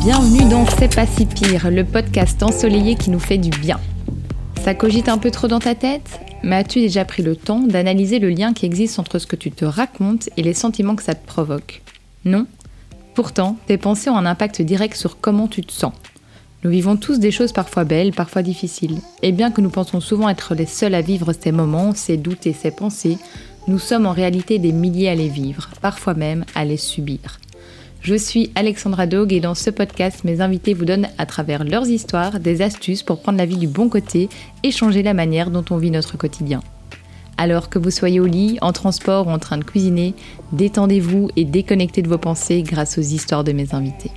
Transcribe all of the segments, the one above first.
Bienvenue dans C'est pas si pire, le podcast ensoleillé qui nous fait du bien. Ça cogite un peu trop dans ta tête? Mais as-tu déjà pris le temps d'analyser le lien qui existe entre ce que tu te racontes et les sentiments que ça te provoque Non? Pourtant, tes pensées ont un impact direct sur comment tu te sens. Nous vivons tous des choses parfois belles, parfois difficiles. Et bien que nous pensons souvent être les seuls à vivre ces moments, ces doutes et ces pensées, nous sommes en réalité des milliers à les vivre, parfois même à les subir. Je suis Alexandra Dog et dans ce podcast, mes invités vous donnent à travers leurs histoires des astuces pour prendre la vie du bon côté et changer la manière dont on vit notre quotidien. Alors que vous soyez au lit, en transport ou en train de cuisiner, détendez-vous et déconnectez de vos pensées grâce aux histoires de mes invités.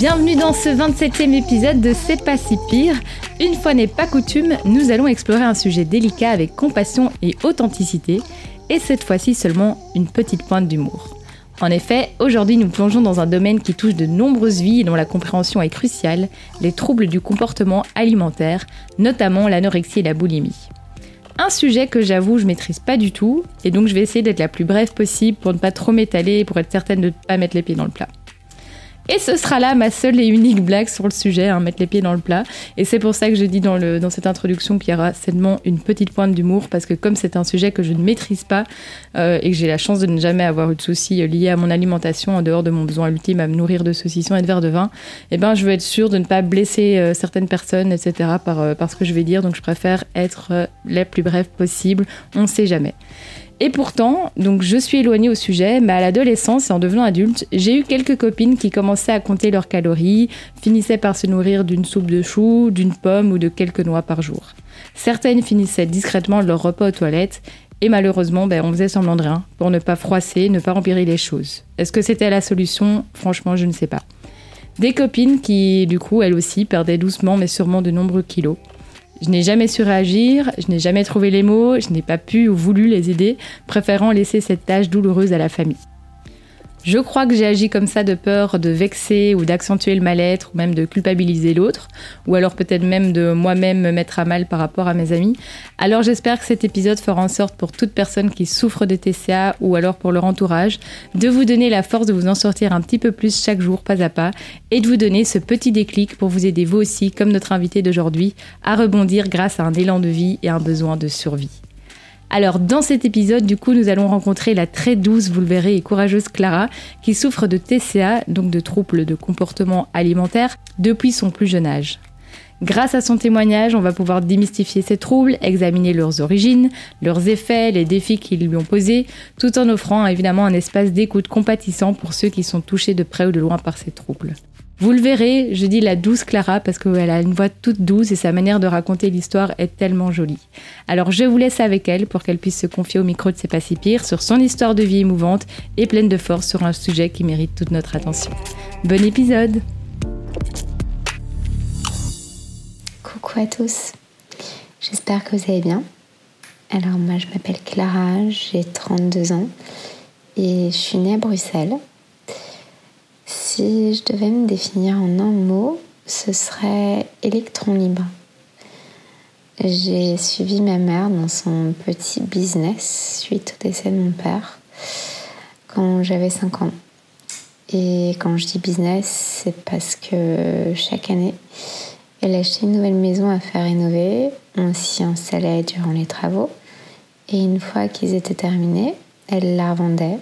Bienvenue dans ce 27e épisode de C'est pas si pire. Une fois n'est pas coutume, nous allons explorer un sujet délicat avec compassion et authenticité, et cette fois-ci seulement une petite pointe d'humour. En effet, aujourd'hui nous plongeons dans un domaine qui touche de nombreuses vies et dont la compréhension est cruciale, les troubles du comportement alimentaire, notamment l'anorexie et la boulimie. Un sujet que j'avoue je maîtrise pas du tout, et donc je vais essayer d'être la plus brève possible pour ne pas trop m'étaler et pour être certaine de ne pas mettre les pieds dans le plat. Et ce sera là ma seule et unique blague sur le sujet, hein, mettre les pieds dans le plat. Et c'est pour ça que je dis dans, cette introduction qu'il y aura certainement une petite pointe d'humour, parce que comme c'est un sujet que je ne maîtrise pas euh, et que j'ai la chance de ne jamais avoir eu de soucis liés à mon alimentation en dehors de mon besoin ultime à me nourrir de saucissons et de verre de vin, eh ben, je veux être sûre de ne pas blesser euh, certaines personnes, etc. Par, euh, par ce que je vais dire. Donc je préfère être la plus brève possible. On ne sait jamais. Et pourtant, donc je suis éloignée au sujet, mais à l'adolescence et en devenant adulte, j'ai eu quelques copines qui commençaient à compter leurs calories, finissaient par se nourrir d'une soupe de choux, d'une pomme ou de quelques noix par jour. Certaines finissaient discrètement leur repas aux toilettes, et malheureusement, ben, on faisait semblant de rien, pour ne pas froisser, ne pas empirer les choses. Est-ce que c'était la solution? Franchement, je ne sais pas. Des copines qui, du coup, elles aussi, perdaient doucement mais sûrement de nombreux kilos. Je n'ai jamais su réagir, je n'ai jamais trouvé les mots, je n'ai pas pu ou voulu les aider, préférant laisser cette tâche douloureuse à la famille. Je crois que j'ai agi comme ça de peur de vexer ou d'accentuer le mal-être ou même de culpabiliser l'autre, ou alors peut-être même de moi-même me mettre à mal par rapport à mes amis. Alors j'espère que cet épisode fera en sorte pour toute personne qui souffre de TCA ou alors pour leur entourage, de vous donner la force de vous en sortir un petit peu plus chaque jour, pas à pas, et de vous donner ce petit déclic pour vous aider vous aussi, comme notre invité d'aujourd'hui, à rebondir grâce à un élan de vie et un besoin de survie. Alors dans cet épisode, du coup, nous allons rencontrer la très douce, vous le verrez, et courageuse Clara, qui souffre de TCA, donc de troubles de comportement alimentaire, depuis son plus jeune âge. Grâce à son témoignage, on va pouvoir démystifier ces troubles, examiner leurs origines, leurs effets, les défis qu'ils lui ont posés, tout en offrant évidemment un espace d'écoute compatissant pour ceux qui sont touchés de près ou de loin par ces troubles. Vous le verrez, je dis la douce Clara parce qu'elle a une voix toute douce et sa manière de raconter l'histoire est tellement jolie. Alors je vous laisse avec elle pour qu'elle puisse se confier au micro de C'est pas si pire sur son histoire de vie émouvante et pleine de force sur un sujet qui mérite toute notre attention. Bon épisode Coucou à tous, j'espère que vous allez bien. Alors moi je m'appelle Clara, j'ai 32 ans et je suis née à Bruxelles si je devais me définir en un mot, ce serait électron libre. J'ai suivi ma mère dans son petit business suite au décès de mon père quand j'avais 5 ans. Et quand je dis business, c'est parce que chaque année, elle achetait une nouvelle maison à faire rénover. On s'y installait durant les travaux. Et une fois qu'ils étaient terminés, elle la revendait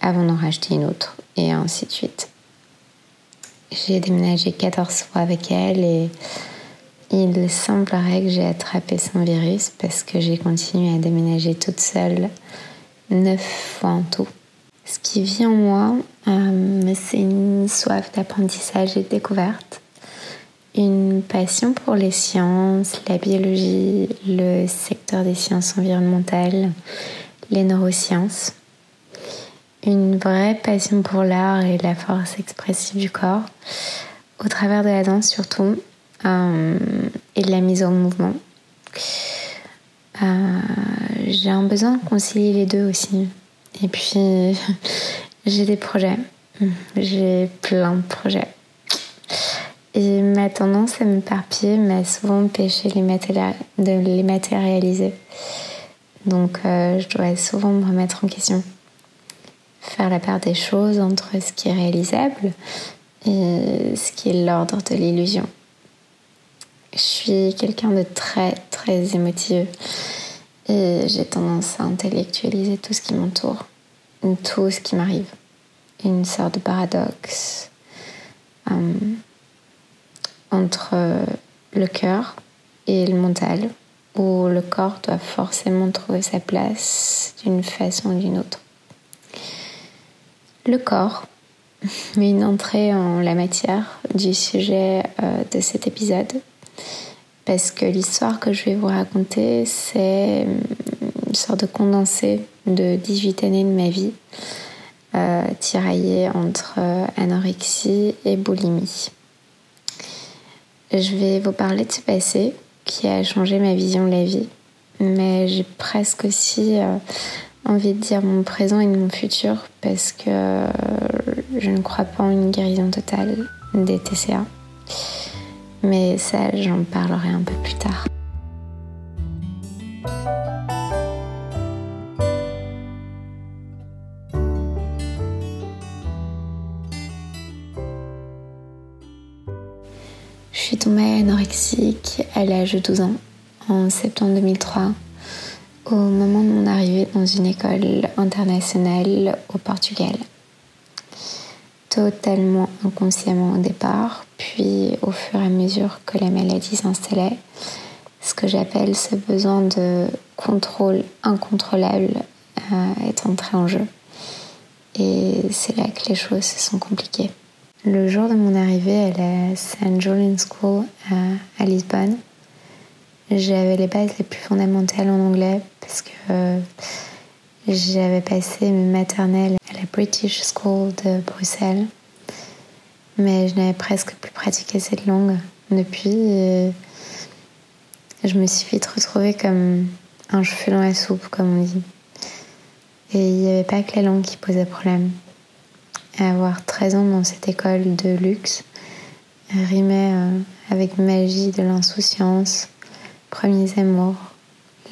avant d'en racheter une autre et ainsi de suite. J'ai déménagé 14 fois avec elle et il semblerait que j'ai attrapé son virus parce que j'ai continué à déménager toute seule 9 fois en tout. Ce qui vit en moi, euh, c'est une soif d'apprentissage et de découverte, une passion pour les sciences, la biologie, le secteur des sciences environnementales, les neurosciences une vraie passion pour l'art et la force expressive du corps, au travers de la danse surtout, euh, et de la mise en mouvement. Euh, j'ai un besoin de concilier les deux aussi. Et puis, j'ai des projets. J'ai plein de projets. Et ma tendance à m'éparpiller m'a souvent empêché de les matérialiser. Donc euh, je dois souvent me remettre en question. Faire la part des choses entre ce qui est réalisable et ce qui est l'ordre de l'illusion. Je suis quelqu'un de très très émotif et j'ai tendance à intellectualiser tout ce qui m'entoure, tout ce qui m'arrive. Une sorte de paradoxe euh, entre le cœur et le mental, où le corps doit forcément trouver sa place d'une façon ou d'une autre. Le corps met une entrée en la matière du sujet euh, de cet épisode parce que l'histoire que je vais vous raconter, c'est une sorte de condensé de 18 années de ma vie, euh, tiraillée entre euh, anorexie et boulimie. Je vais vous parler de ce passé qui a changé ma vision de la vie, mais j'ai presque aussi envie de dire mon présent et mon futur parce que je ne crois pas en une guérison totale des TCA. Mais ça, j'en parlerai un peu plus tard. Je suis tombée anorexique à l'âge de 12 ans, en septembre 2003, au moment de mon arrivée dans une école internationale au Portugal totalement inconsciemment au départ, puis au fur et à mesure que la maladie s'installait, ce que j'appelle ce besoin de contrôle incontrôlable euh, est entré en jeu. Et c'est là que les choses se sont compliquées. Le jour de mon arrivée à la St. Julian School à, Lisbonne, j'avais les bases les plus fondamentales en anglais parce que euh, j'avais passé mes maternelles la British School de Bruxelles. Mais je n'avais presque plus pratiqué cette langue depuis. je me suis vite retrouvée comme un cheveu dans la soupe, comme on dit. Et il n'y avait pas que la langue qui posait problème. avoir 13 ans dans cette école de luxe rimait euh, avec magie de l'insouciance, premiers amours,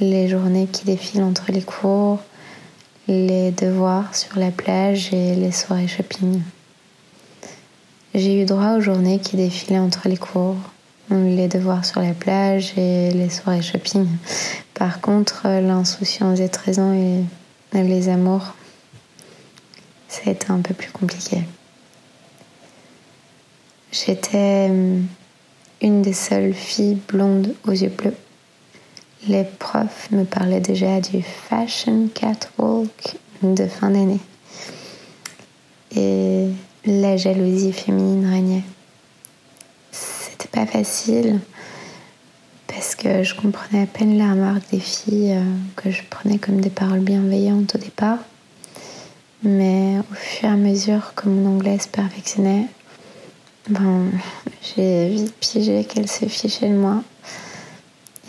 les journées qui défilent entre les cours, les devoirs sur la plage et les soirées shopping. J'ai eu droit aux journées qui défilaient entre les cours, les devoirs sur la plage et les soirées shopping. Par contre, l'insouciance des 13 ans et les amours, ça a été un peu plus compliqué. J'étais une des seules filles blondes aux yeux bleus les profs me parlaient déjà du fashion catwalk de fin d'année. Et la jalousie féminine régnait. C'était pas facile parce que je comprenais à peine la remarque des filles euh, que je prenais comme des paroles bienveillantes au départ. Mais au fur et à mesure que mon anglais se perfectionnait, ben, j'ai vite pigé qu'elle se fichait de moi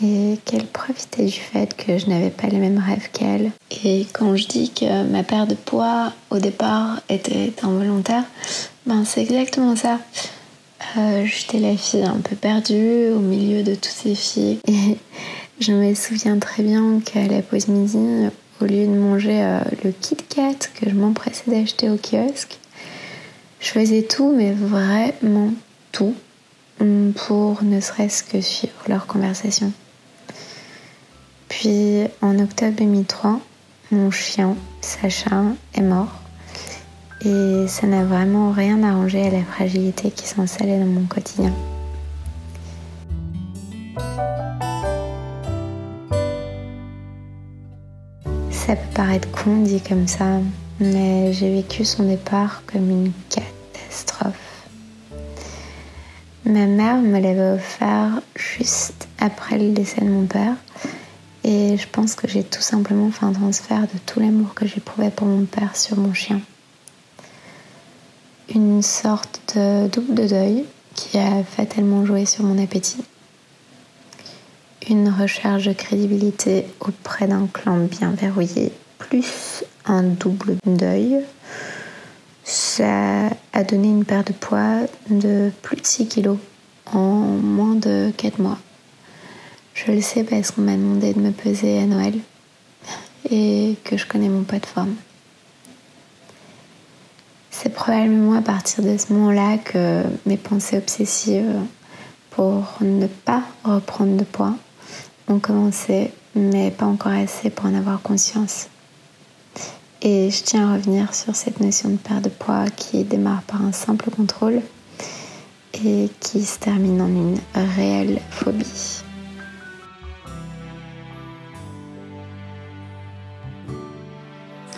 et qu'elle profitait du fait que je n'avais pas les mêmes rêves qu'elle? Et quand je dis que ma perte de poids au départ était involontaire, ben c'est exactement ça. Euh, J'étais la fille un peu perdue au milieu de toutes ces filles. Et je me souviens très bien qu'à la pause midi, au lieu de manger euh, le Kit Kat que je m'empressais d'acheter au kiosque, je faisais tout, mais vraiment tout, pour ne serait-ce que suivre leur conversation. Puis en octobre 2003, mon chien, Sacha, est mort. Et ça n'a vraiment rien arrangé à la fragilité qui s'installait dans mon quotidien. Ça peut paraître con dit comme ça, mais j'ai vécu son départ comme une catastrophe. Ma mère me l'avait offert juste après le décès de mon père et je pense que j'ai tout simplement fait un transfert de tout l'amour que j'éprouvais pour mon père sur mon chien. Une sorte de double de deuil qui a fatalement joué sur mon appétit. Une recherche de crédibilité auprès d'un clan bien verrouillé, plus un double deuil. Ça a donné une perte de poids de plus de 6 kilos en moins de 4 mois. Je le sais parce qu'on m'a demandé de me peser à Noël et que je connais mon poids de forme. C'est probablement à partir de ce moment-là que mes pensées obsessives pour ne pas reprendre de poids ont commencé, mais pas encore assez pour en avoir conscience. Et je tiens à revenir sur cette notion de perte de poids qui démarre par un simple contrôle et qui se termine en une réelle phobie.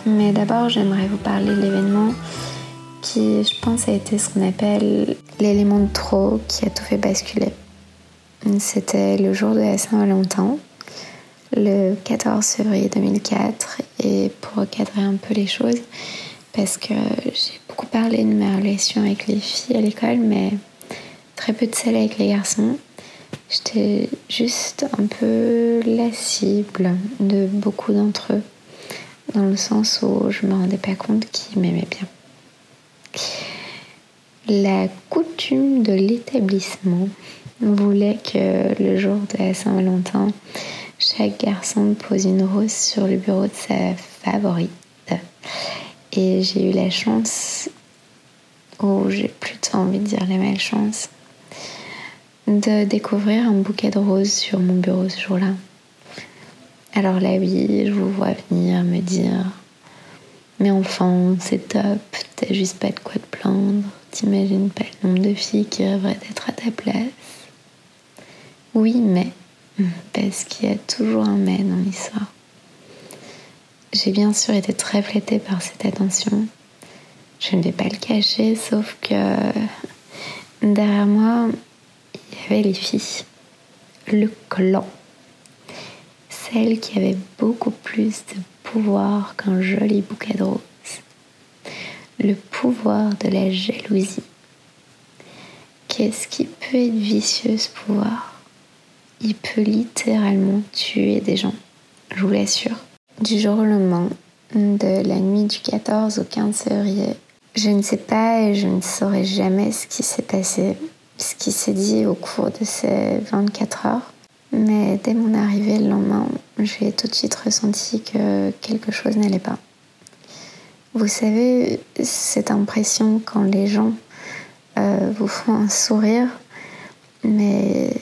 Mais d'abord, j'aimerais vous parler de l'événement qui, je pense, a été ce qu'on appelle l'élément de trop qui a tout fait basculer. C'était le jour de la Saint-Valentin, le 14 février 2004. Et pour recadrer un peu les choses, parce que j'ai beaucoup parlé de ma relation avec les filles à l'école, mais très peu de celle avec les garçons. J'étais juste un peu la cible de beaucoup d'entre eux, dans le sens où je me rendais pas compte qu'ils m'aimaient bien. La coutume de l'établissement voulait que le jour de Saint-Valentin, chaque garçon pose une rose sur le bureau de sa favorite. Et j'ai eu la chance, ou j'ai plutôt envie de dire la malchance, de découvrir un bouquet de roses sur mon bureau ce jour-là. Alors là, oui, je vous vois venir me dire mais enfin, c'est top, t'as juste pas de quoi te plaindre. T'imagines pas le nombre de filles qui rêveraient d'être à ta place. Oui, mais, parce qu'il y a toujours un mais dans l'histoire. J'ai bien sûr été très flattée par cette attention. Je ne vais pas le cacher, sauf que derrière moi, il y avait les filles. Le clan. Celles qui avaient beaucoup plus de pouvoir qu'un joli bouquet de roses. Le pouvoir de la jalousie. Qu'est-ce qui peut être vicieux ce pouvoir? Il peut littéralement tuer des gens, je vous l'assure. Du jour au lendemain, de la nuit du 14 au 15 février, je ne sais pas et je ne saurais jamais ce qui s'est passé, ce qui s'est dit au cours de ces 24 heures. Mais dès mon arrivée le lendemain, j'ai tout de suite ressenti que quelque chose n'allait pas. Vous savez, cette impression quand les gens euh, vous font un sourire, mais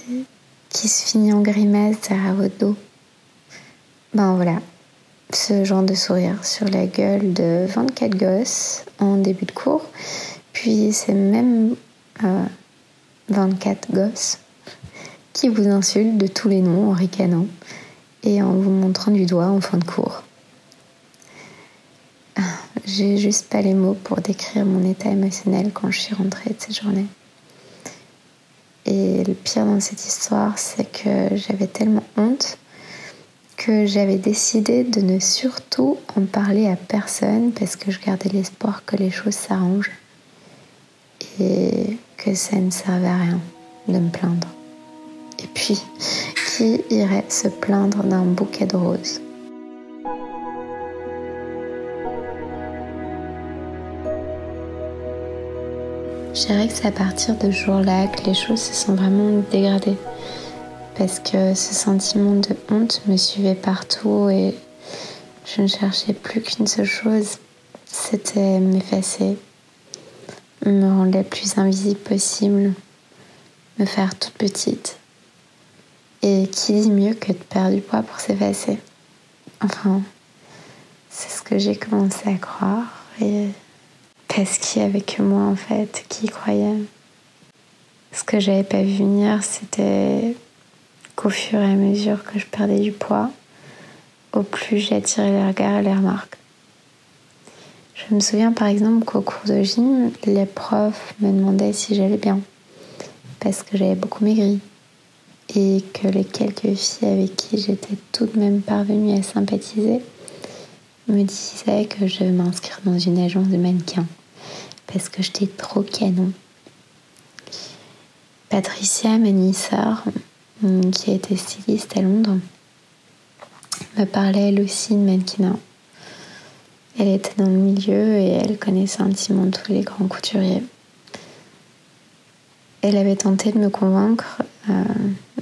qui se finit en grimace derrière votre dos. Ben voilà, ce genre de sourire sur la gueule de 24 gosses en début de cours, puis c'est même 24 euh, gosses qui vous insulte de tous les noms en ricanant et en vous montrant du doigt en fin de cours. J'ai juste pas les mots pour décrire mon état émotionnel quand je suis rentrée de cette journée. Et le pire dans cette histoire, c'est que j'avais tellement honte que j'avais décidé de ne surtout en parler à personne parce que je gardais l'espoir que les choses s'arrangent et que ça ne servait à rien de me plaindre. Qui irait se plaindre d'un bouquet de roses Je dirais que c'est à partir de ce jour-là que les choses se sont vraiment dégradées. Parce que ce sentiment de honte me suivait partout et je ne cherchais plus qu'une seule chose, c'était m'effacer, me rendre la plus invisible possible, me faire toute petite. Et qui dit mieux que de perdre du poids pour s'effacer Enfin, c'est ce que j'ai commencé à croire. Et parce qu'il y avait que moi, en fait, qui croyait. Ce que j'avais pas vu venir, c'était qu'au fur et à mesure que je perdais du poids, au plus j'attirais les regards et les remarques. Je me souviens par exemple qu'au cours de gym, les profs me demandaient si j'allais bien, parce que j'avais beaucoup maigri et que les quelques filles avec qui j'étais tout de même parvenue à sympathiser me disaient que je devais m'inscrire dans une agence de mannequins parce que j'étais trop canon. Patricia, ma sœur, qui été styliste à Londres, me parlait elle aussi de mannequinat. Elle était dans le milieu et elle connaissait intimement tous les grands couturiers. Elle avait tenté de me convaincre euh,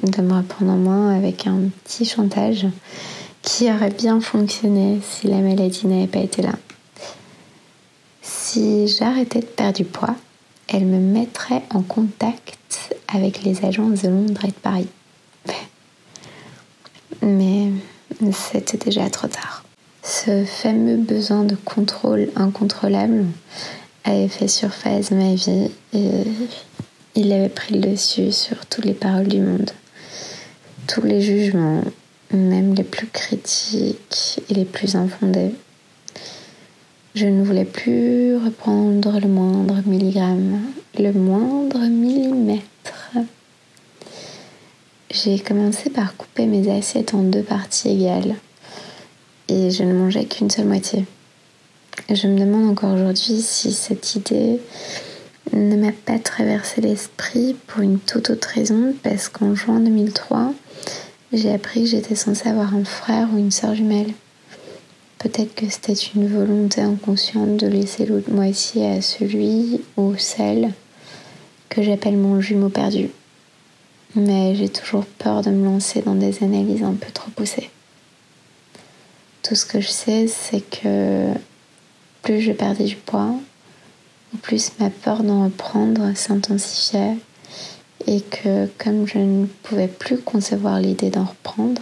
de me reprendre en main avec un petit chantage qui aurait bien fonctionné si la maladie n'avait pas été là. Si j'arrêtais de perdre du poids, elle me mettrait en contact avec les agences de Londres et de Paris. Mais c'était déjà trop tard. Ce fameux besoin de contrôle incontrôlable avait fait surface ma vie et il avait pris le dessus sur toutes les paroles du monde. Tous les jugements, même les plus critiques et les plus infondés. Je ne voulais plus reprendre le moindre milligramme, le moindre millimètre. J'ai commencé par couper mes assiettes en deux parties égales et je ne mangeais qu'une seule moitié. Je me demande encore aujourd'hui si cette idée ne m'a pas traversé l'esprit pour une toute autre raison, parce qu'en juin 2003, j'ai appris que j'étais censée avoir un frère ou une sœur jumelle. Peut-être que c'était une volonté inconsciente de laisser l'autre moitié à celui ou celle que j'appelle mon jumeau perdu. Mais j'ai toujours peur de me lancer dans des analyses un peu trop poussées. Tout ce que je sais, c'est que plus je perdais du poids, au plus ma peur d'en reprendre s'intensifiait et que comme je ne pouvais plus concevoir l'idée d'en reprendre,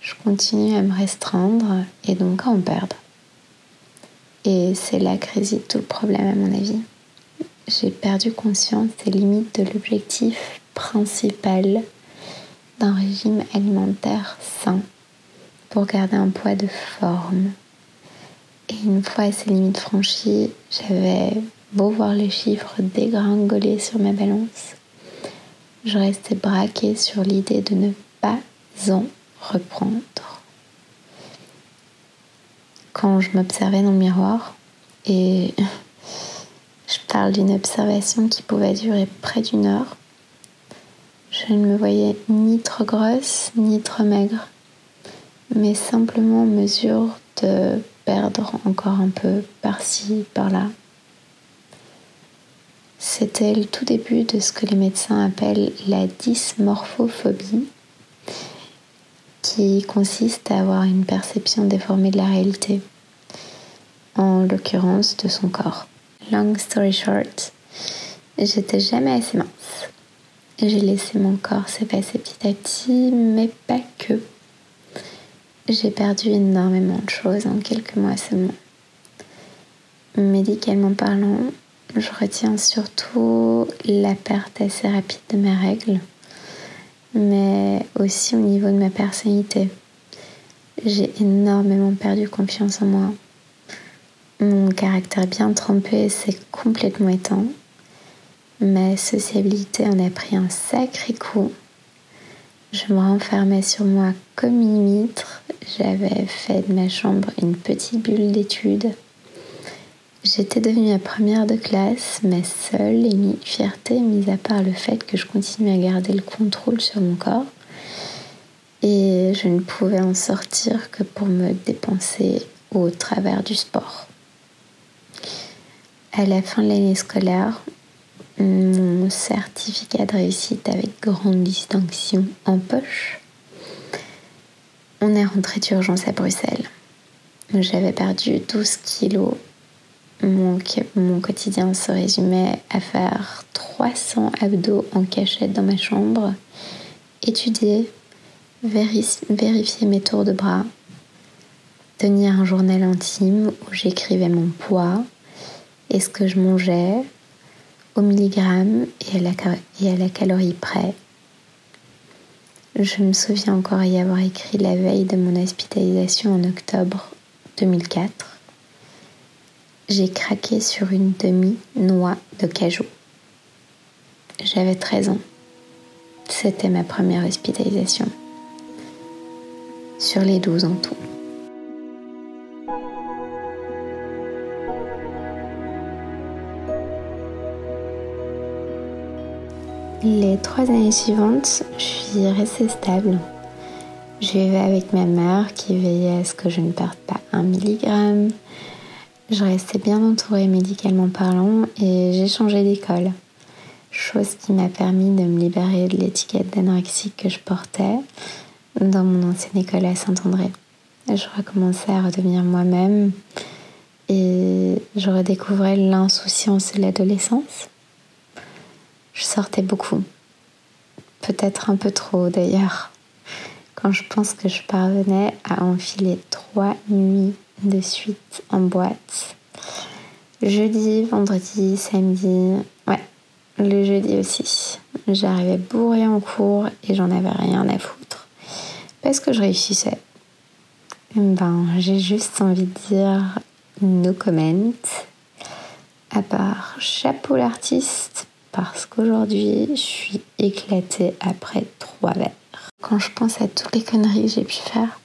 je continuais à me restreindre et donc à en perdre. Et c'est là que réside tout le problème à mon avis. J'ai perdu conscience des limites de l'objectif principal d'un régime alimentaire sain pour garder un poids de forme. Et une fois ces limites franchies, j'avais beau voir les chiffres dégringoler sur ma balance, je restais braquée sur l'idée de ne pas en reprendre. Quand je m'observais dans le miroir, et je parle d'une observation qui pouvait durer près d'une heure, je ne me voyais ni trop grosse ni trop maigre, mais simplement en mesure de perdre encore un peu par-ci, par-là. C'était le tout début de ce que les médecins appellent la dysmorphophobie, qui consiste à avoir une perception déformée de la réalité, en l'occurrence de son corps. Long story short, j'étais jamais assez mince. J'ai laissé mon corps s'effacer petit à petit, mais pas que. J'ai perdu énormément de choses en quelques mois seulement. Médicalement parlant, je retiens surtout la perte assez rapide de mes règles, mais aussi au niveau de ma personnalité. J'ai énormément perdu confiance en moi. Mon caractère bien trempé s'est complètement éteint. Ma sociabilité en a pris un sacré coup. Je me renfermais sur moi comme une mitre. J'avais fait de ma chambre une petite bulle d'études. J'étais devenue la première de classe, ma seule et fierté, mis à part le fait que je continuais à garder le contrôle sur mon corps. Et je ne pouvais en sortir que pour me dépenser au travers du sport. À la fin de l'année scolaire, mon certificat de réussite avec grande distinction en poche, on est rentré d'urgence à Bruxelles. J'avais perdu 12 kilos. Mon, mon, quotidien se résumait à faire 300 abdos en cachette dans ma chambre, étudier, vérifier mes tours de bras, tenir un journal intime où j'écrivais mon poids et ce que je mangeais au milligramme et à la, et à la calorie près. Je me souviens encore y avoir écrit la veille de mon hospitalisation en octobre 2004 j'ai craqué sur une demi-noix de cajou. J'avais 13 ans. C'était ma première hospitalisation. Sur les 12 en tout. Les trois années suivantes, je suis restée stable. Je vivais avec ma mère qui veillait à ce que je ne perde pas un milligramme, je restais bien entourée médicalement parlant et j'ai changé d'école. chose qui m'a permis de me libérer de l'étiquette d'anorexie que je portais dans mon ancienne école à Saint-André. Je recommençais à redevenir moi-même et je redécouvrais l'insouciance de l'adolescence. Je sortais beaucoup, peut-être un peu trop d'ailleurs, quand je pense que je parvenais à enfiler trois nuits de suite en boîte. Jeudi, vendredi, samedi, ouais, le jeudi aussi. J'arrivais bourrée en cours et j'en avais rien à foutre. Parce que je réussissais. Ben, j'ai juste envie de dire no comment. À part chapeau l'artiste, parce qu'aujourd'hui, je suis éclatée après trois verres. Quand je pense à toutes les conneries que j'ai pu faire,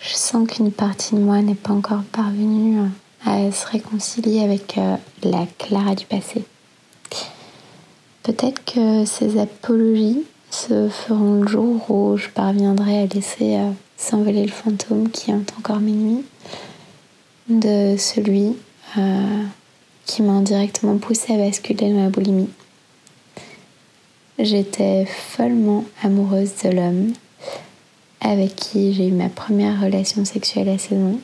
je sens qu'une partie de moi n'est pas encore parvenue à se réconcilier avec euh, la Clara du passé. Peut-être que ces apologies se feront le jour où je parviendrai à laisser euh, s'envoler le fantôme qui hante encore mes nuits de celui euh, qui m'a indirectement poussé à basculer dans la boulimie. J'étais follement amoureuse de l'homme avec qui j'ai eu ma première relation sexuelle à 16 ans.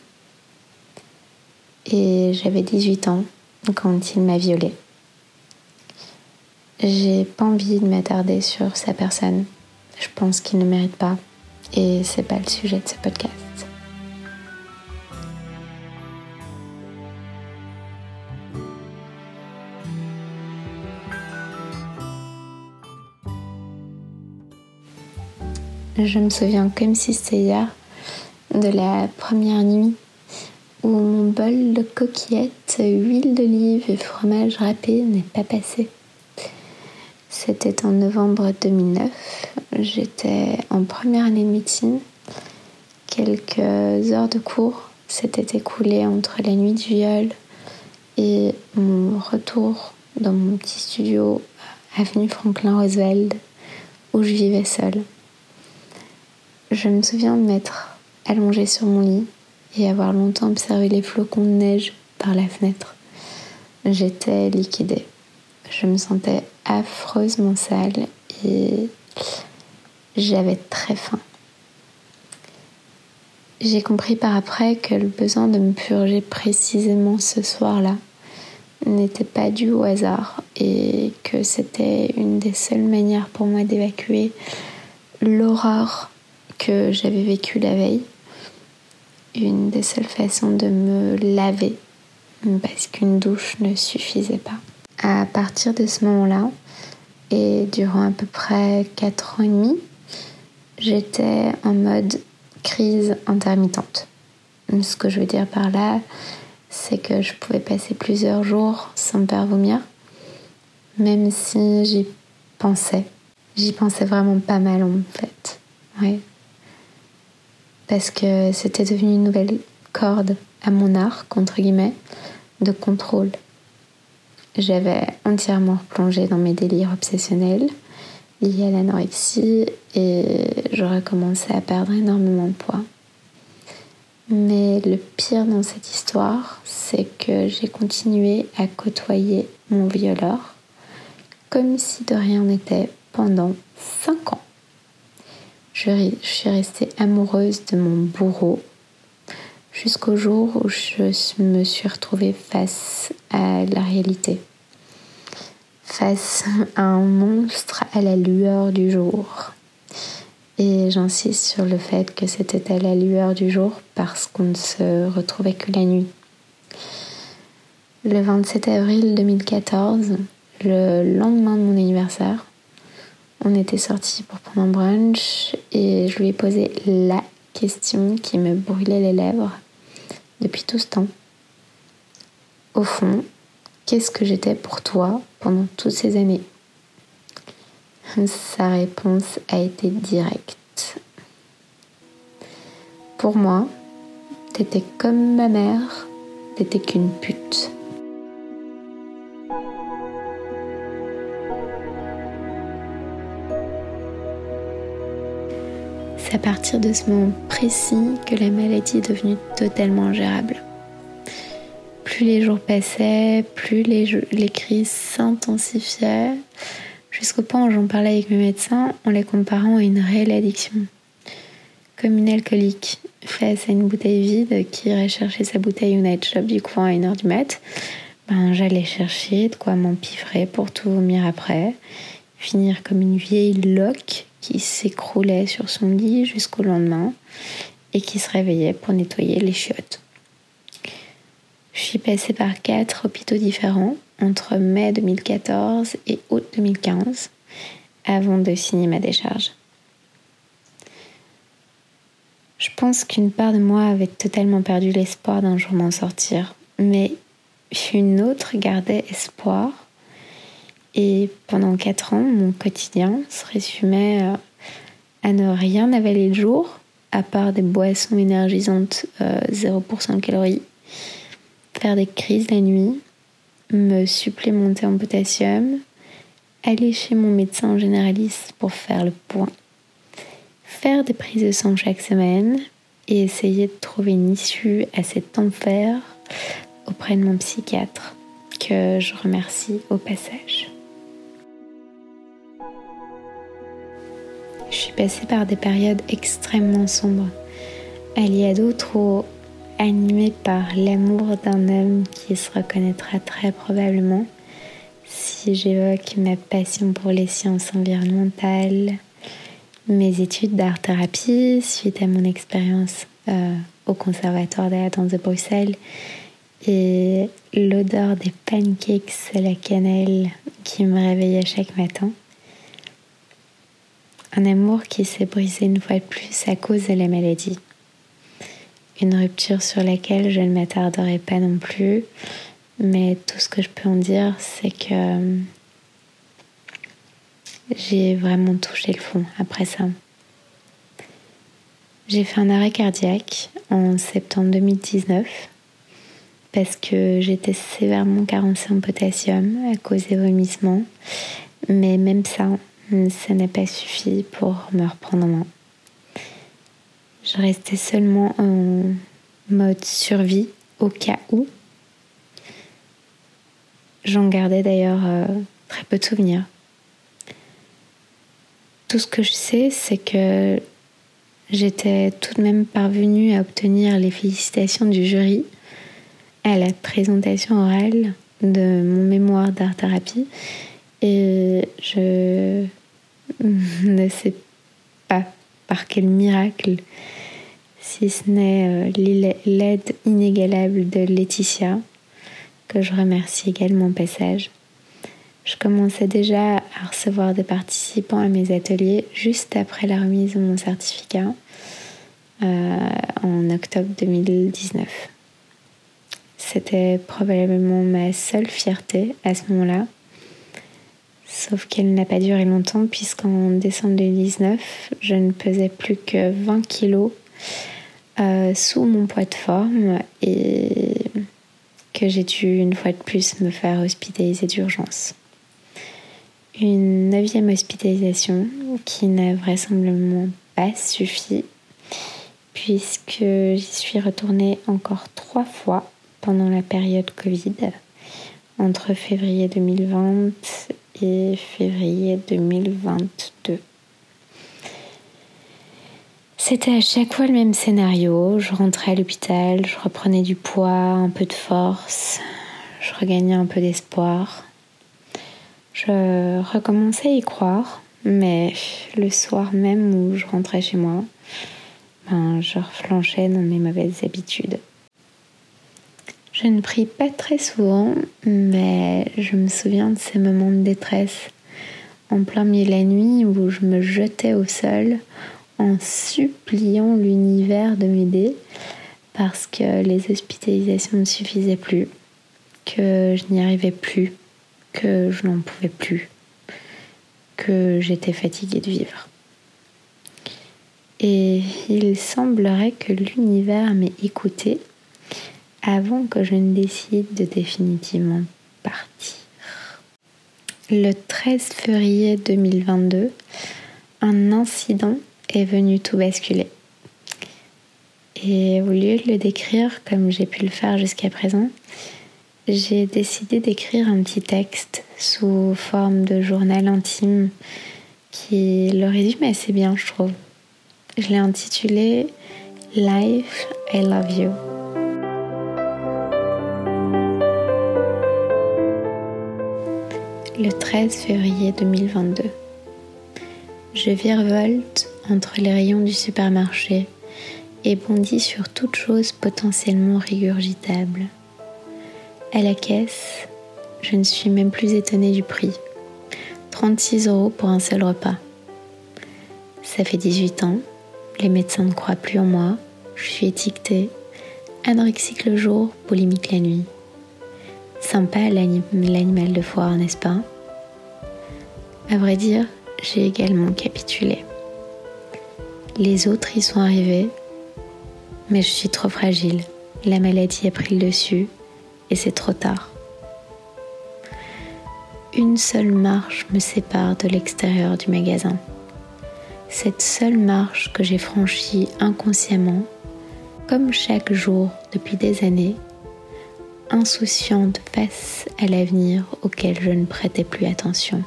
Et j'avais 18 ans quand il m'a violée. J'ai pas envie de m'attarder sur sa personne. Je pense qu'il ne mérite pas. Et c'est pas le sujet de ce podcast. Je me souviens comme si c'était hier de la première nuit où mon bol de coquillettes, huile d'olive et fromage râpé n'est pas passé. C'était en novembre 2009. J'étais en première année de médecine. Quelques heures de cours s'étaient écoulées entre la nuit du viol et mon retour dans mon petit studio avenue Franklin Roosevelt où je vivais seule. Je me souviens de m'être allongée sur mon lit et avoir longtemps observé les flocons de neige par la fenêtre. J'étais liquidée. Je me sentais affreusement sale et j'avais très faim. J'ai compris par après que le besoin de me purger précisément ce soir-là n'était pas dû au hasard et que c'était une des seules manières pour moi d'évacuer l'horreur que j'avais vécue la veille. Une des seules façons de me laver parce qu'une douche ne suffisait pas. À partir de ce moment-là, et durant à peu près 4 ans et demi, j'étais en mode crise intermittente. Ce que je veux dire par là, c'est que je pouvais passer plusieurs jours sans me faire vomir, même si j'y pensais. J'y pensais vraiment pas mal en fait. Ouais. Parce que c'était devenu une nouvelle corde à mon arc, entre guillemets, de contrôle. J'avais entièrement plongé dans mes délires obsessionnels liés à l'anorexie et j'aurais commencé à perdre énormément de poids. Mais le pire dans cette histoire, c'est que j'ai continué à côtoyer mon violeur comme si de rien n'était pendant 5 ans. Je, suis restée amoureuse de mon bourreau jusqu'au jour où je me suis retrouvée face à la réalité, face à un monstre à la lueur du jour. Et j'insiste sur le fait que c'était à la lueur du jour parce qu'on ne se retrouvait que la nuit. Le 27 avril 2014, le lendemain de mon anniversaire, on était sortis pour prendre un brunch et je lui ai posé la question qui me brûlait les lèvres depuis tout ce temps. Au fond, qu'est-ce que j'étais pour toi pendant toutes ces années? Sa réponse a été directe. Pour moi, t'étais comme ma mère, t'étais qu'une pute. C'est à partir de ce moment précis que la maladie est devenue totalement ingérable. Plus les jours passaient, plus les, crises s'intensifiaient jusqu'au point où j'en parlais avec mes médecins en les comparant à une réelle addiction. Comme une alcoolique face à une bouteille vide qui irait chercher sa bouteille au night shop du coin à 1h du mat, ben, j'allais chercher de quoi m'empiffrer pour tout vomir après, finir comme une vieille loque qui s'écroulait sur son lit jusqu'au lendemain et qui se réveillait pour nettoyer les chiottes. Je suis passée par quatre hôpitaux différents entre mai 2014 et août 2015 avant de signer ma décharge. Je pense qu'une part de moi avait totalement perdu l'espoir d'un jour m'en sortir, mais une autre gardait espoir. Et pendant quatre ans, mon quotidien se résumait euh, à ne rien avaler le jour, à part des boissons énergisantes 0% euh, calories, faire des crises la nuit, me supplémenter en potassium, aller chez mon médecin généraliste pour faire le point, faire des prises de sang chaque semaine et essayer de trouver une issue à cet enfer auprès de mon psychiatre que je remercie au passage. Je suis passée par des périodes extrêmement sombres, alliées à d'autres où animée par l'amour d'un homme qui se reconnaîtra très probablement si j'évoque ma passion pour les sciences environnementales, mes études d'art-thérapie suite à mon expérience euh, au Conservatoire de la danse de Bruxelles et l'odeur des pancakes à la cannelle qui me réveillait chaque matin. Un amour qui s'est brisé une fois de plus à cause de la maladie une rupture sur laquelle je ne m'attarderai pas non plus. Mais tout ce que je peux en dire, c'est que euh, j'ai vraiment touché le fond après ça. J'ai fait un arrêt cardiaque en septembre 2019 parce que j'étais sévèrement carencée en potassium à cause des vomissements. Mais même ça, ça n'a pas suffi pour me reprendre en main. Je restais seulement en mode survie au cas où. J'en gardais d'ailleurs euh, très peu de souvenirs. Tout ce que je sais, c'est que j'étais tout de même parvenue à obtenir les félicitations du jury à la présentation orale de mon mémoire d'art-thérapie et je ne sais pas par quel miracle, si ce n'est euh, l'aide inégalable de Laetitia, que je remercie également au passage. Je commençais déjà à recevoir des participants à mes ateliers juste après la remise de mon certificat euh, en octobre 2019. C'était probablement ma seule fierté à ce moment-là Sauf qu'elle n'a pas duré longtemps puisqu'en décembre 2019, je ne pesais plus que 20 kilos euh, sous mon poids de forme et que j'ai dû une fois de plus me faire hospitaliser d'urgence. Une neuvième hospitalisation qui n'a vraisemblablement pas suffi puisque j'y suis retournée encore trois fois pendant la période Covid entre février 2020 février 2022. C'était à chaque fois le même scénario. Je rentrais à l'hôpital, je reprenais du poids, un peu de force, je regagnais un peu d'espoir. Je recommençais à y croire, mais le soir même où je rentrais chez moi, ben, je reflanchais dans mes mauvaises habitudes. Je ne prie pas très souvent, mais je me souviens de ces moments de détresse en plein milieu de la nuit où je me jetais au sol en suppliant l'univers de m'aider parce que les hospitalisations ne suffisaient plus, que je n'y arrivais plus, que je n'en pouvais plus, que j'étais fatiguée de vivre. Et il semblerait que l'univers m'ait écoutée avant que je ne décide de définitivement partir. Le 13 février 2022, un incident est venu tout basculer. Et au lieu de le décrire comme j'ai pu le faire jusqu'à présent, j'ai décidé d'écrire un petit texte sous forme de journal intime qui le résume assez bien, je trouve. Je l'ai intitulé Life, I Love You. Le 13 février 2022. Je virevolte entre les rayons du supermarché et bondis sur toute chose potentiellement régurgitable. À la caisse, je ne suis même plus étonnée du prix. 36 euros pour un seul repas. Ça fait 18 ans, les médecins ne croient plus en moi, je suis étiquetée, anorexique le jour, polémique la nuit. Sympa l'animal de foire, n'est-ce pas? À vrai dire, j'ai également capitulé. Les autres y sont arrivés, mais je suis trop fragile. La maladie a pris le dessus et c'est trop tard. Une seule marche me sépare de l'extérieur du magasin. Cette seule marche que j'ai franchie inconsciemment, comme chaque jour depuis des années, insouciante face à l'avenir auquel je ne prêtais plus attention.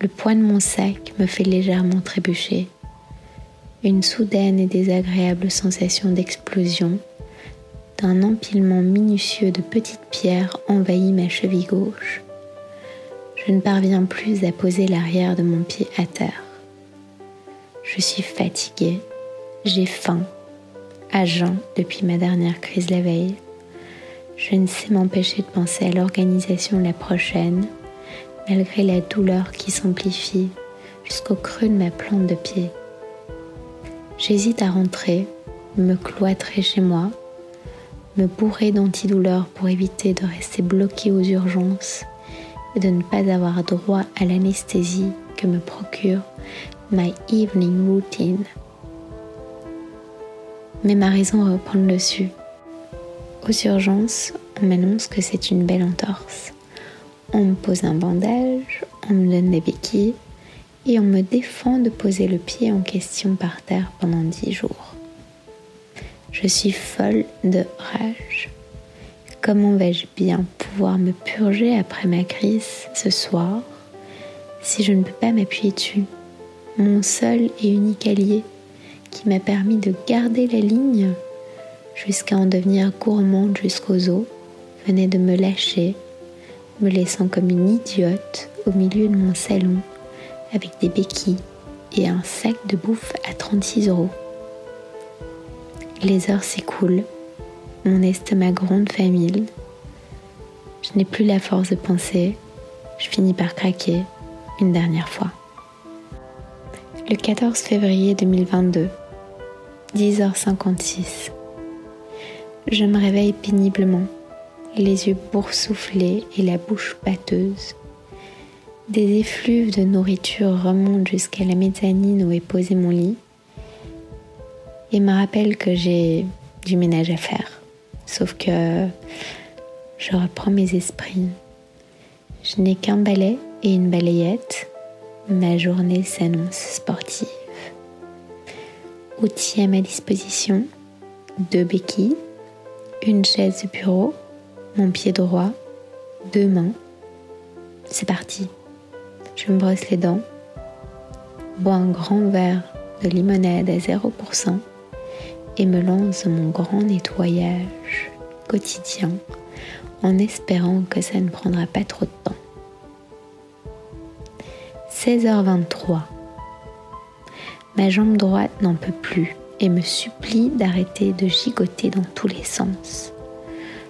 Le poids de mon sac me fait légèrement trébucher. Une soudaine et désagréable sensation d'explosion d'un empilement minutieux de petites pierres envahit ma cheville gauche. Je ne parviens plus à poser l'arrière de mon pied à terre. Je suis fatiguée, j'ai faim, à jeun depuis ma dernière crise la veille. Je ne sais m'empêcher de penser à l'organisation la prochaine, malgré la douleur qui s'amplifie jusqu'au creux de ma plante de pied. J'hésite à rentrer, me cloîtrer chez moi me bourrer d'antidouleurs pour éviter de rester bloqué aux urgences et de ne pas avoir droit à l'anesthésie que me procure my evening routine. Mais ma raison reprend le dessus. Aux urgences, on m'annonce que c'est une belle entorse. On me pose un bandage, on me donne des béquilles et on me défend de poser le pied en question par terre pendant dix jours. Je suis folle de rage. Comment vais-je bien pouvoir me purger après ma crise ce soir si je ne peux pas m'appuyer dessus? Mon seul et unique allié qui m'a permis de garder la ligne jusqu'à en devenir gourmande jusqu'aux os venait de me lâcher, me laissant comme une idiote au milieu de mon salon avec des béquilles et un sac de bouffe à 36 euros. Les heures s'écoulent, mon estomac gronde famille. Je n'ai plus la force de penser, je finis par craquer une dernière fois. Le 14 février 2022, 10h56. Je me réveille péniblement, les yeux boursouflés et la bouche pâteuse. Des effluves de nourriture remontent jusqu'à la mezzanine où est posé mon lit et me rappelle que j'ai du ménage à faire. Sauf que je reprends mes esprits. Je n'ai qu'un balai et une balayette. Ma journée s'annonce sportive. Outils à ma disposition, deux béquilles, une chaise de bureau, mon pied droit, deux mains. C'est parti. Je me brosse les dents, bois un grand verre de limonade à 0%, et me lance mon grand nettoyage quotidien en espérant que ça ne prendra pas trop de temps. 16h23. Ma jambe droite n'en peut plus et me supplie d'arrêter de gigoter dans tous les sens.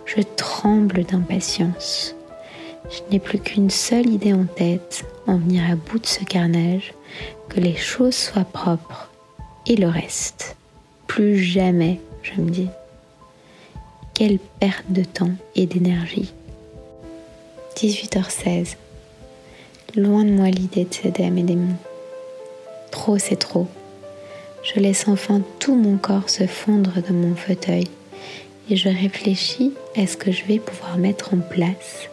Je tremble d'impatience. Je n'ai plus qu'une seule idée en tête, en venir à bout de ce carnage, que les choses soient propres et le reste plus jamais, je me dis. Quelle perte de temps et d'énergie. 18h16. Loin de moi l'idée de céder à mes démons. Trop, c'est trop. Je laisse enfin tout mon corps se fondre dans mon fauteuil et je réfléchis à ce que je vais pouvoir mettre en place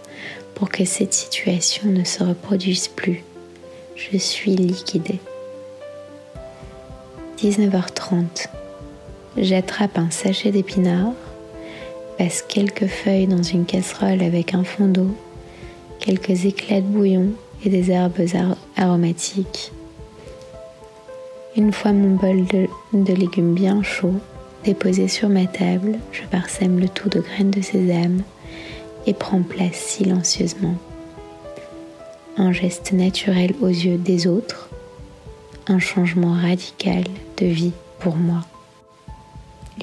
pour que cette situation ne se reproduise plus. Je suis liquidée. 19h30 j'attrape un sachet d'épinards, passe quelques feuilles dans une casserole avec un fond d'eau, quelques éclats de bouillon et des herbes aromatiques. Une fois mon bol de, légumes bien chaud déposé sur ma table, je parsème le tout de graines de sésame et prends place silencieusement. Un geste naturel aux yeux des autres, un changement radical de vie pour moi.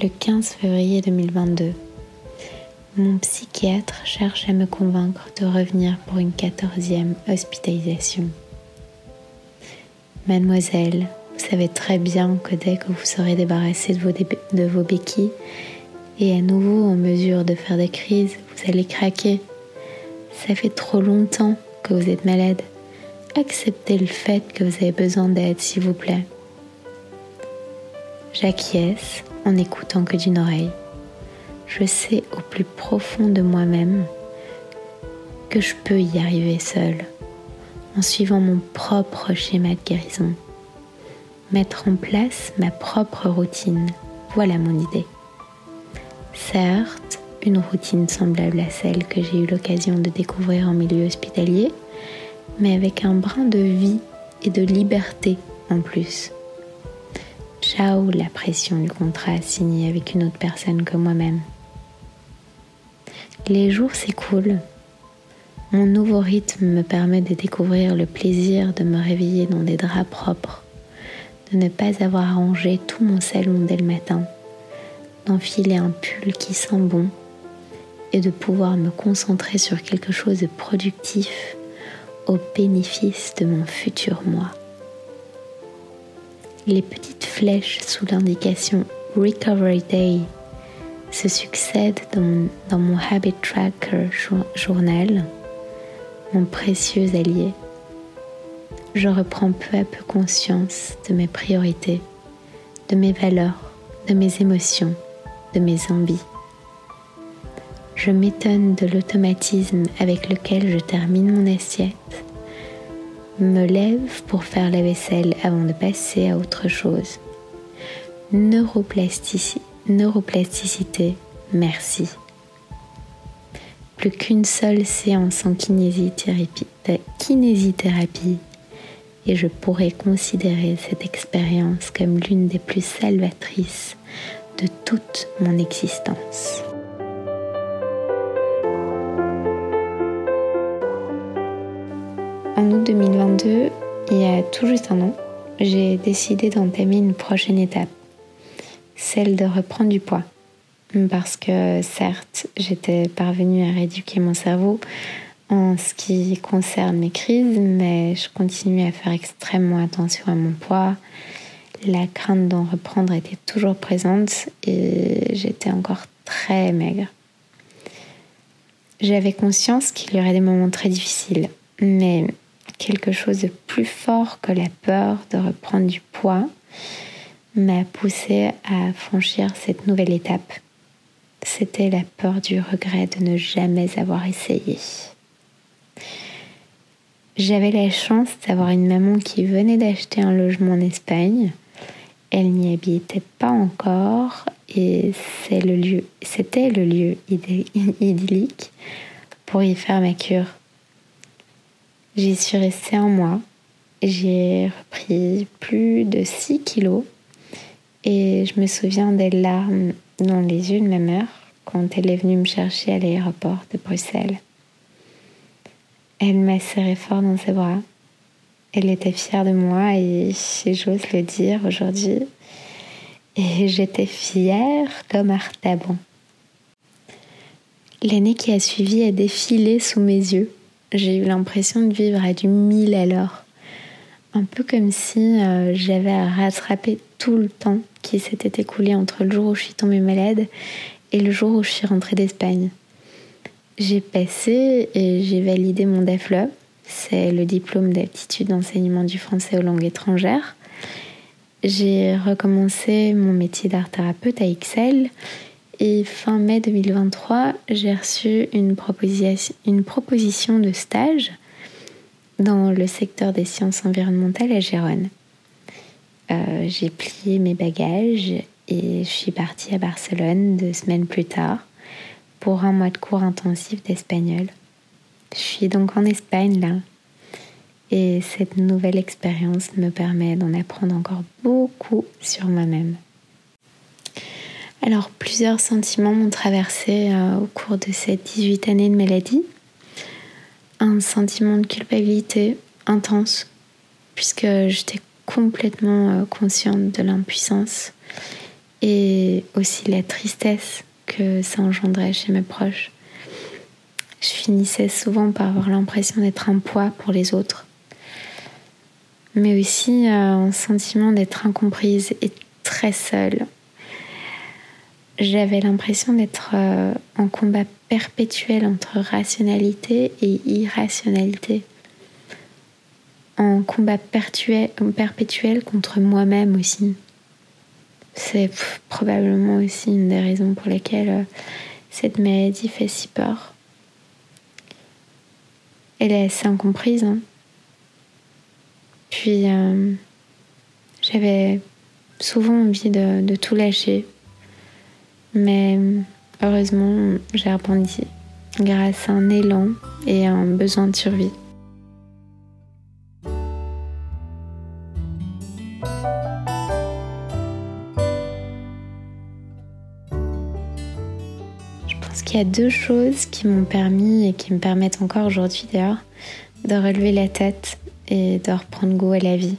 Le 15 février 2022, mon psychiatre cherche à me convaincre de revenir pour une quatorzième hospitalisation. Mademoiselle, vous savez très bien que dès que vous serez débarrassé de vos, béquilles et à nouveau en mesure de faire des crises, vous allez craquer. Ça fait trop longtemps que vous êtes malade. Acceptez le fait que vous avez besoin d'aide, s'il vous plaît. J'acquiesce en écoutant que d'une oreille je sais au plus profond de moi-même que je peux y arriver seule en suivant mon propre schéma de guérison. Mettre en place ma propre routine, voilà mon idée. Certes, une routine semblable à celle que j'ai eu l'occasion de découvrir en milieu hospitalier, mais avec un brin de vie et de liberté en plus. Ciao la pression du contrat signé avec une autre personne que moi-même. Les jours s'écoulent. Mon nouveau rythme me permet de découvrir le plaisir de me réveiller dans des draps propres, de ne pas avoir rangé tout mon salon dès le matin, d'enfiler un pull qui sent bon et de pouvoir me concentrer sur quelque chose de productif au bénéfice de mon futur moi. Les petites flèches sous l'indication Recovery Day se succèdent dans, mon Habit Tracker journal, mon précieux allié. Je reprends peu à peu conscience de mes priorités, de mes valeurs, de mes émotions, de mes envies. Je m'étonne de l'automatisme avec lequel je termine mon assiette, me lève pour faire la vaisselle avant de passer à autre chose. Neuroplasticité merci. Plus qu'une seule séance en kinésithérapie, kinésithérapie et je pourrais considérer cette expérience comme l'une des plus salvatrices de toute mon existence. En août 2022, il y a tout juste un an, j'ai décidé d'entamer une prochaine étape celle de reprendre du poids. Parce que certes, j'étais parvenue à rééduquer mon cerveau en ce qui concerne mes crises, mais je continuais à faire extrêmement attention à mon poids. La crainte d'en reprendre était toujours présente et j'étais encore très maigre. J'avais conscience qu'il y aurait des moments très difficiles, mais quelque chose de plus fort que la peur de reprendre du poids m'a poussé à franchir cette nouvelle étape. C'était la peur du regret de ne jamais avoir essayé. J'avais la chance d'avoir une maman qui venait d'acheter un logement en Espagne. Elle n'y habitait pas encore et c'était le lieu idyllique pour y faire ma cure. J'y suis restée un mois. J'ai repris plus de 6 kilos et je me souviens des larmes dans les yeux de ma mère quand elle est venue me chercher à l'aéroport de Bruxelles. Elle m'a serré fort dans ses bras. Elle était fière de moi et j'ose le dire aujourd'hui. Et j'étais fière comme Artaban. L'année qui a suivi a défilé sous mes yeux. J'ai eu l'impression de vivre à du mille à l'heure. Un peu comme si euh, j'avais à rattraper tout le temps qui s'était écoulé entre le jour où je suis tombée malade et le jour où je suis rentrée d'Espagne. J'ai passé et j'ai validé mon DEFLE, c'est le diplôme d'aptitude d'enseignement du français aux langues étrangères. J'ai recommencé mon métier d'art thérapeute à Excel et fin mai 2023, j'ai reçu une proposition, une proposition de stage dans le secteur des sciences environnementales à Gérone. Euh, j'ai plié mes bagages et je suis partie à Barcelone deux semaines plus tard pour un mois de cours intensif d'espagnol. Je suis donc en Espagne là. Et cette nouvelle expérience me permet d'en apprendre encore beaucoup sur moi-même. Alors plusieurs sentiments m'ont traversé euh, au cours de ces 18 années de maladie. Un sentiment de culpabilité intense, puisque j'étais complètement euh, consciente de l'impuissance et aussi la tristesse que ça engendrait chez mes proches. Je finissais souvent par avoir l'impression d'être un poids pour les autres, mais aussi euh, un sentiment d'être incomprise et très seule. J'avais l'impression d'être euh, en combat perpétuel entre rationalité et irrationalité en combat perpétuel contre moi-même aussi. C'est probablement aussi une des raisons pour lesquelles euh, cette maladie fait si peur. Elle est assez incomprise. Hein. Puis euh, j'avais souvent envie de, de, tout lâcher. Mais heureusement, j'ai rebondi grâce à un élan et un besoin de survie. Il y a deux choses qui m'ont permis et qui me permettent encore aujourd'hui d'ailleurs de relever la tête et de reprendre goût à la vie.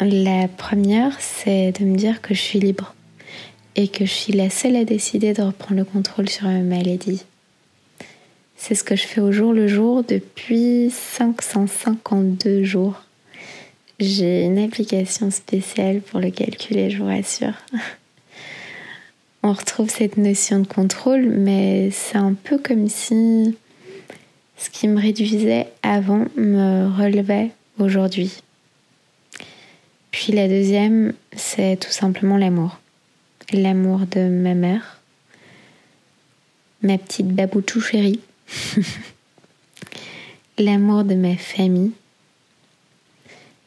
La première, c'est de me dire que je suis libre et que je suis la seule à décider de reprendre le contrôle sur ma maladie. C'est ce que je fais au jour le jour depuis 552 jours. J'ai une application spéciale pour le calculer, je vous rassure. on retrouve cette notion de contrôle, mais c'est un peu comme si ce qui me réduisait avant me relevait aujourd'hui. Puis la deuxième, c'est tout simplement l'amour. L'amour de ma mère, ma petite babouchou chérie, l'amour de ma famille,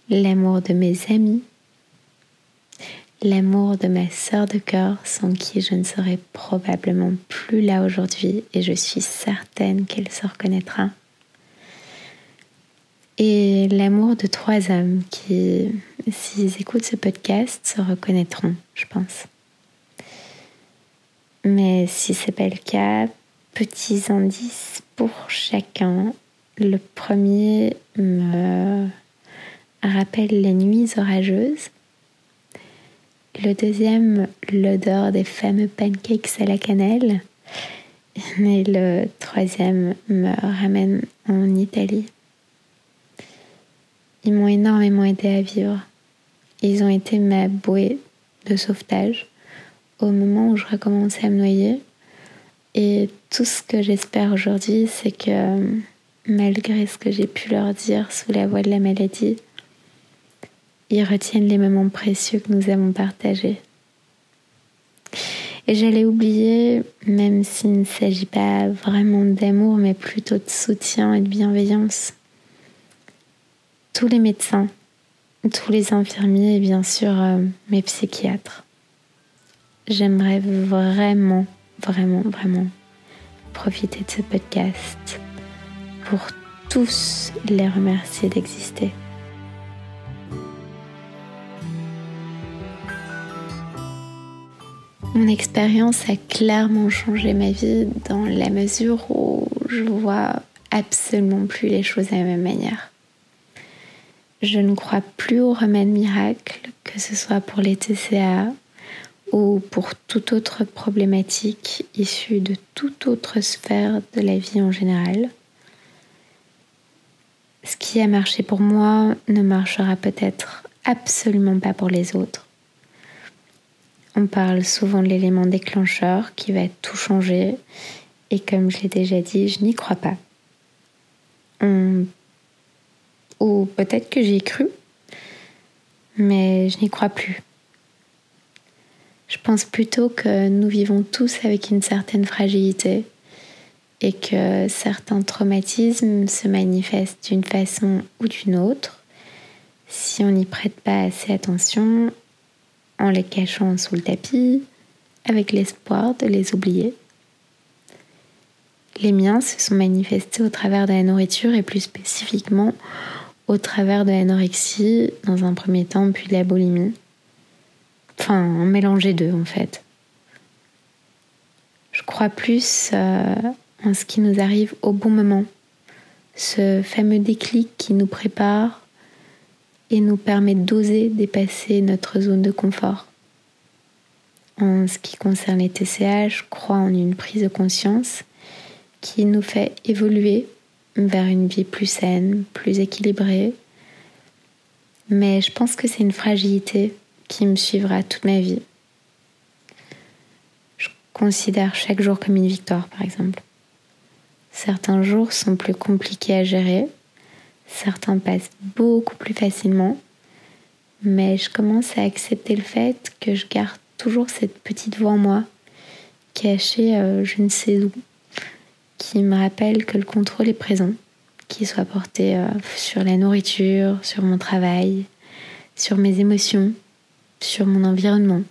l'amour de mes amis, l'amour de ma sœur de cœur sans qui je ne serais probablement plus là aujourd'hui et je suis certaine qu'elle se reconnaîtra. Et l'amour de trois hommes qui, s'ils écoutent ce podcast, se reconnaîtront, je pense. Mais si ce n'est pas le cas, petits indices pour chacun. Le premier me rappelle les nuits orageuses le deuxième, l'odeur des fameux pancakes à la cannelle. Et le troisième me ramène en Italie. Ils m'ont énormément aidé à vivre. Ils ont été ma bouée de sauvetage au moment où je recommençais à me noyer. Et tout ce que j'espère aujourd'hui, c'est que malgré ce que j'ai pu leur dire sous la voix de la maladie, ils retiennent les moments précieux que nous avons partagés. Et j'allais oublier, même s'il ne s'agit pas vraiment d'amour, mais plutôt de soutien et de bienveillance, tous les médecins, tous les infirmiers et bien sûr euh, mes psychiatres. J'aimerais vraiment, vraiment, vraiment profiter de ce podcast pour tous les remercier d'exister. Mon expérience a clairement changé ma vie dans la mesure où je vois absolument plus les choses à la même manière. Je ne crois plus aux remèdes miracles, que ce soit pour les TCA ou pour toute autre problématique issue de toute autre sphère de la vie en général. Ce qui a marché pour moi ne marchera peut-être absolument pas pour les autres. On parle souvent de l'élément déclencheur qui va tout changer. Et comme je l'ai déjà dit, je n'y crois pas. Ou peut-être que j'y ai cru, mais je n'y crois plus. Je pense plutôt que nous vivons tous avec une certaine fragilité et que certains traumatismes se manifestent d'une façon ou d'une autre. Si on n'y prête pas assez attention, en les cachant sous le tapis, avec l'espoir de les oublier. Les miens se sont manifestés au travers de la nourriture et plus spécifiquement au travers de l'anorexie dans un premier temps, puis de la boulimie. Enfin, un mélange deux en fait. Je crois plus euh, en ce qui nous arrive au bon moment, ce fameux déclic qui nous prépare et nous permet d'oser dépasser notre zone de confort. En ce qui concerne les TCA, je crois en une prise de conscience qui nous fait évoluer vers une vie plus saine, plus équilibrée. Mais je pense que c'est une fragilité qui me suivra toute ma vie. Je considère chaque jour comme une victoire, par exemple. Certains jours sont plus compliqués à gérer, certains passent beaucoup plus facilement, mais je commence à accepter le fait que je garde toujours cette petite voix en moi, cachée euh, je ne sais où, qui me rappelle que le contrôle est présent, qu'il soit porté euh, sur la nourriture, sur mon travail, sur mes émotions, sur mon environnement.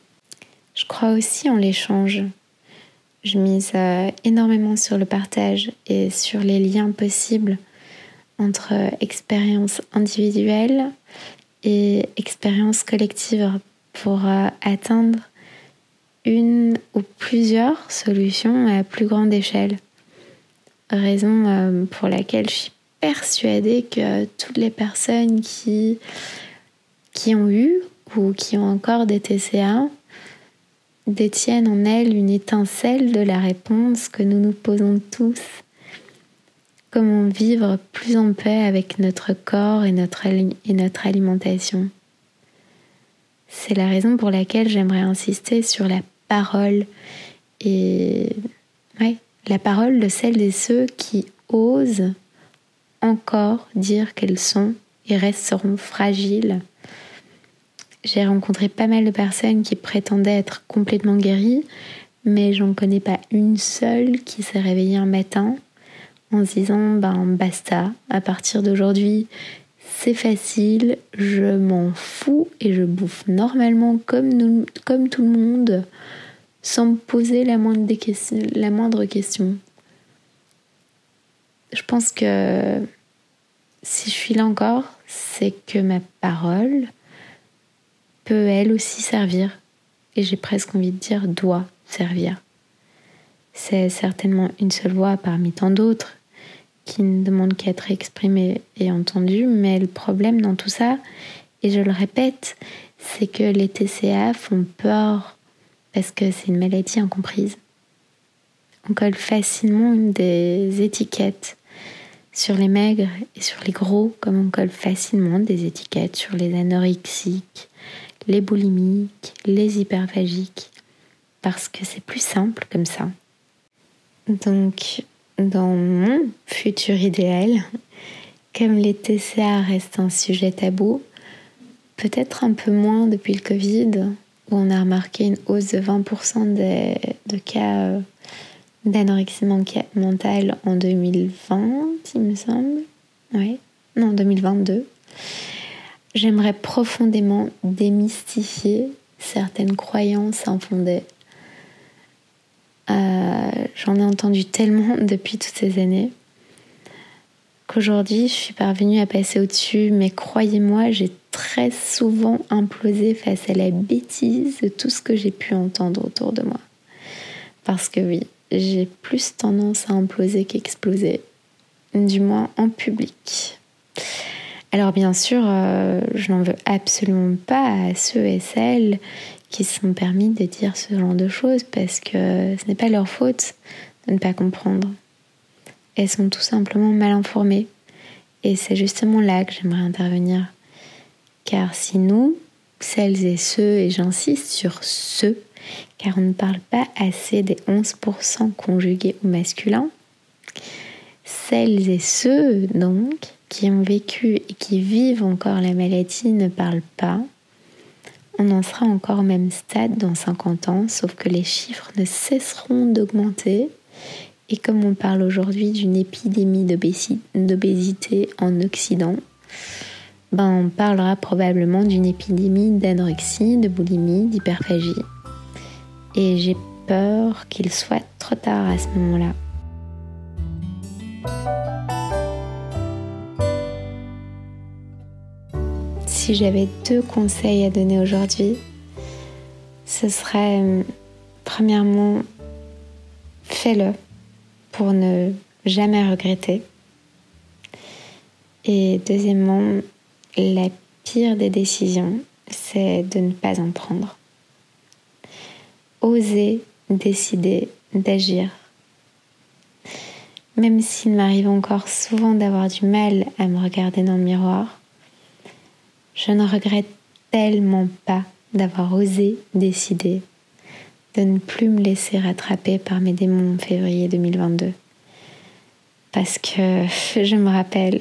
Je crois aussi en l'échange. Je mise euh, énormément sur le partage et sur les liens possibles entre expériences individuelles et expériences collectives pour euh, atteindre une ou plusieurs solutions à plus grande échelle. Raison euh, pour laquelle je suis persuadée que toutes les personnes qui, qui ont eu ou qui ont encore des TCA détiennent en elles une étincelle de la réponse que nous nous posons tous. Comment vivre plus en paix avec notre corps et notre, et notre alimentation? C'est la raison pour laquelle j'aimerais insister sur la parole et ouais, la parole de celles et ceux qui osent encore dire qu'elles sont et resteront fragiles. J'ai rencontré pas mal de personnes qui prétendaient être complètement guéries, mais j'en connais pas une seule qui s'est réveillée un matin en se disant ben basta, à partir d'aujourd'hui c'est facile, je m'en fous et je bouffe normalement comme, tout le monde sans me poser la moindre, la moindre question. Je pense que si je suis là encore, c'est que ma parole peut elle aussi servir. Et j'ai presque envie de dire doit servir. C'est certainement une seule voix parmi tant d'autres qui ne demande qu'à être exprimée et entendue, mais le problème dans tout ça, et je le répète, c'est que les TCA font peur parce que c'est une maladie incomprise. On colle facilement des étiquettes sur les maigres et sur les gros, comme on colle facilement des étiquettes sur les anorexiques, les boulimiques, les hyperphagiques, parce que c'est plus simple comme ça. Donc, dans mon futur idéal, comme les TCA restent un sujet tabou, peut-être un peu moins depuis le Covid, où on a remarqué une hausse de 20% des, de cas euh, d'anorexie mentale en 2020, il me semble. Oui, non, 2022. J'aimerais profondément démystifier certaines croyances infondées. Euh, j'en ai entendu tellement depuis toutes ces années qu'aujourd'hui je suis parvenue à passer au-dessus, mais croyez-moi, j'ai très souvent implosé face à la bêtise de tout ce que j'ai pu entendre autour de moi. Parce que oui, j'ai plus tendance à imploser qu'exploser, du moins en public. Alors bien sûr, euh, je n'en veux absolument pas à ceux et celles qui se sont permis de dire ce genre de choses parce que ce n'est pas leur faute de ne pas comprendre. Elles sont tout simplement mal informées. Et c'est justement là que j'aimerais intervenir. Car si nous, celles et ceux, et j'insiste sur ceux, car on ne parle pas assez des 11% conjugués au masculin, celles et ceux donc qui ont vécu et qui vivent encore la maladie ne parlent pas, on en sera encore au même stade dans 50 ans, sauf que les chiffres ne cesseront d'augmenter. Et comme on parle aujourd'hui d'une épidémie d'obésité en Occident, ben on parlera probablement d'une épidémie d'anorexie, de boulimie, d'hyperphagie. Et j'ai peur qu'il soit trop tard à ce moment-là. Si j'avais deux conseils à donner aujourd'hui, ce serait euh, premièrement, fais-le pour ne jamais regretter. Et deuxièmement, la pire des décisions, c'est de ne pas en prendre. Oser décider d'agir. Même s'il m'arrive encore souvent d'avoir du mal à me regarder dans le miroir, je ne regrette tellement pas d'avoir osé décider de ne plus me laisser rattraper par mes démons en février 2022. Parce que je me rappelle,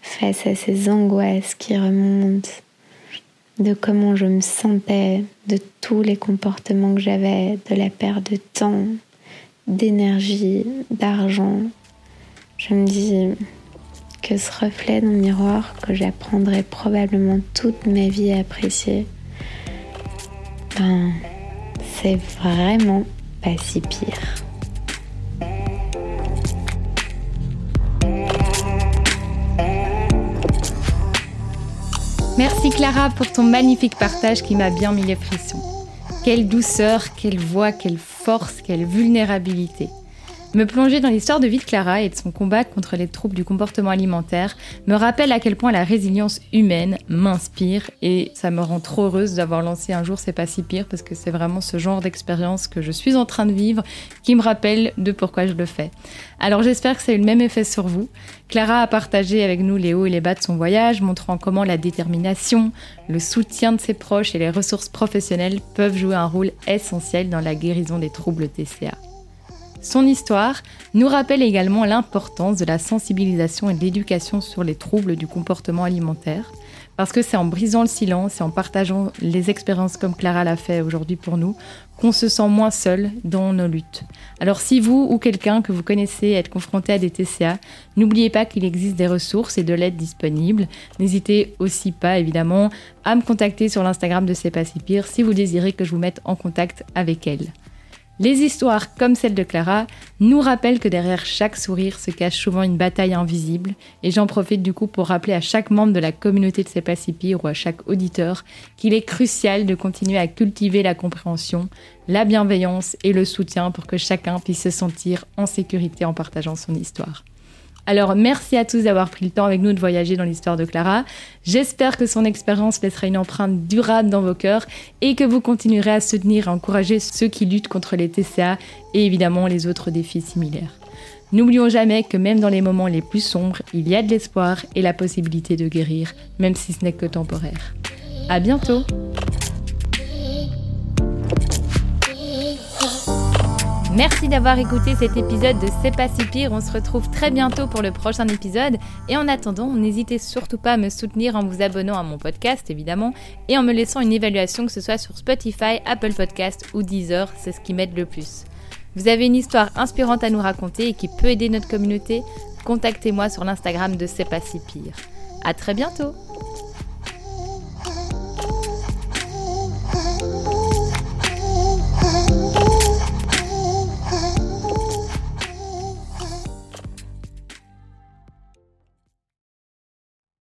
face à ces angoisses qui remontent, de comment je me sentais, de tous les comportements que j'avais, de la perte de temps, d'énergie, d'argent, je me dis que ce reflet dans le miroir que j'apprendrai probablement toute ma vie à apprécier, ben, c'est vraiment pas si pire. Merci Clara pour ton magnifique partage qui m'a bien mis les frissons. Quelle douceur, quelle voix, quelle force, quelle vulnérabilité. Me plonger dans l'histoire de vie Clara et de son combat contre les troubles du comportement alimentaire me rappelle à quel point la résilience humaine m'inspire et ça me rend trop heureuse d'avoir lancé un jour C'est pas si pire parce que c'est vraiment ce genre d'expérience que je suis en train de vivre qui me rappelle de pourquoi je le fais. Alors j'espère que ça a eu le même effet sur vous. Clara a partagé avec nous les hauts et les bas de son voyage, montrant comment la détermination, le soutien de ses proches et les ressources professionnelles peuvent jouer un rôle essentiel dans la guérison des troubles TCA. Son histoire nous rappelle également l'importance de la sensibilisation et de l'éducation sur les troubles du comportement alimentaire, parce que c'est en brisant le silence et en partageant les expériences comme Clara l'a fait aujourd'hui pour nous qu'on se sent moins seul dans nos luttes. Alors si vous ou quelqu'un que vous connaissez êtes confronté à des TCA, n'oubliez pas qu'il existe des ressources et de l'aide disponibles. N'hésitez aussi pas évidemment à me contacter sur l'Instagram de C'est pas si pire si vous désirez que je vous mette en contact avec elle. Les histoires comme celle de Clara nous rappellent que derrière chaque sourire se cache souvent une bataille invisible, et j'en profite du coup pour rappeler à chaque membre de la communauté de pas ou à chaque auditeur qu'il est crucial de continuer à cultiver la compréhension, la bienveillance et le soutien pour que chacun puisse se sentir en sécurité en partageant son histoire. Alors merci à tous d'avoir pris le temps avec nous de voyager dans l'histoire de Clara. J'espère que son expérience laissera une empreinte durable dans vos cœurs et que vous continuerez à soutenir et encourager ceux qui luttent contre les TCA et évidemment les autres défis similaires. N'oublions jamais que même dans les moments les plus sombres, il y a de l'espoir et la possibilité de guérir, même si ce n'est que temporaire. À bientôt! Merci d'avoir écouté cet épisode de C'est pas si pire. On se retrouve très bientôt pour le prochain épisode. Et en attendant, n'hésitez surtout pas à me soutenir en vous abonnant à mon podcast, évidemment, et en me laissant une évaluation, que ce soit sur Spotify, Apple Podcast ou Deezer. C'est ce qui m'aide le plus. Vous avez une histoire inspirante à nous raconter et qui peut aider notre communauté? Contactez-moi sur l'Instagram de C'est pas si pire. À très bientôt!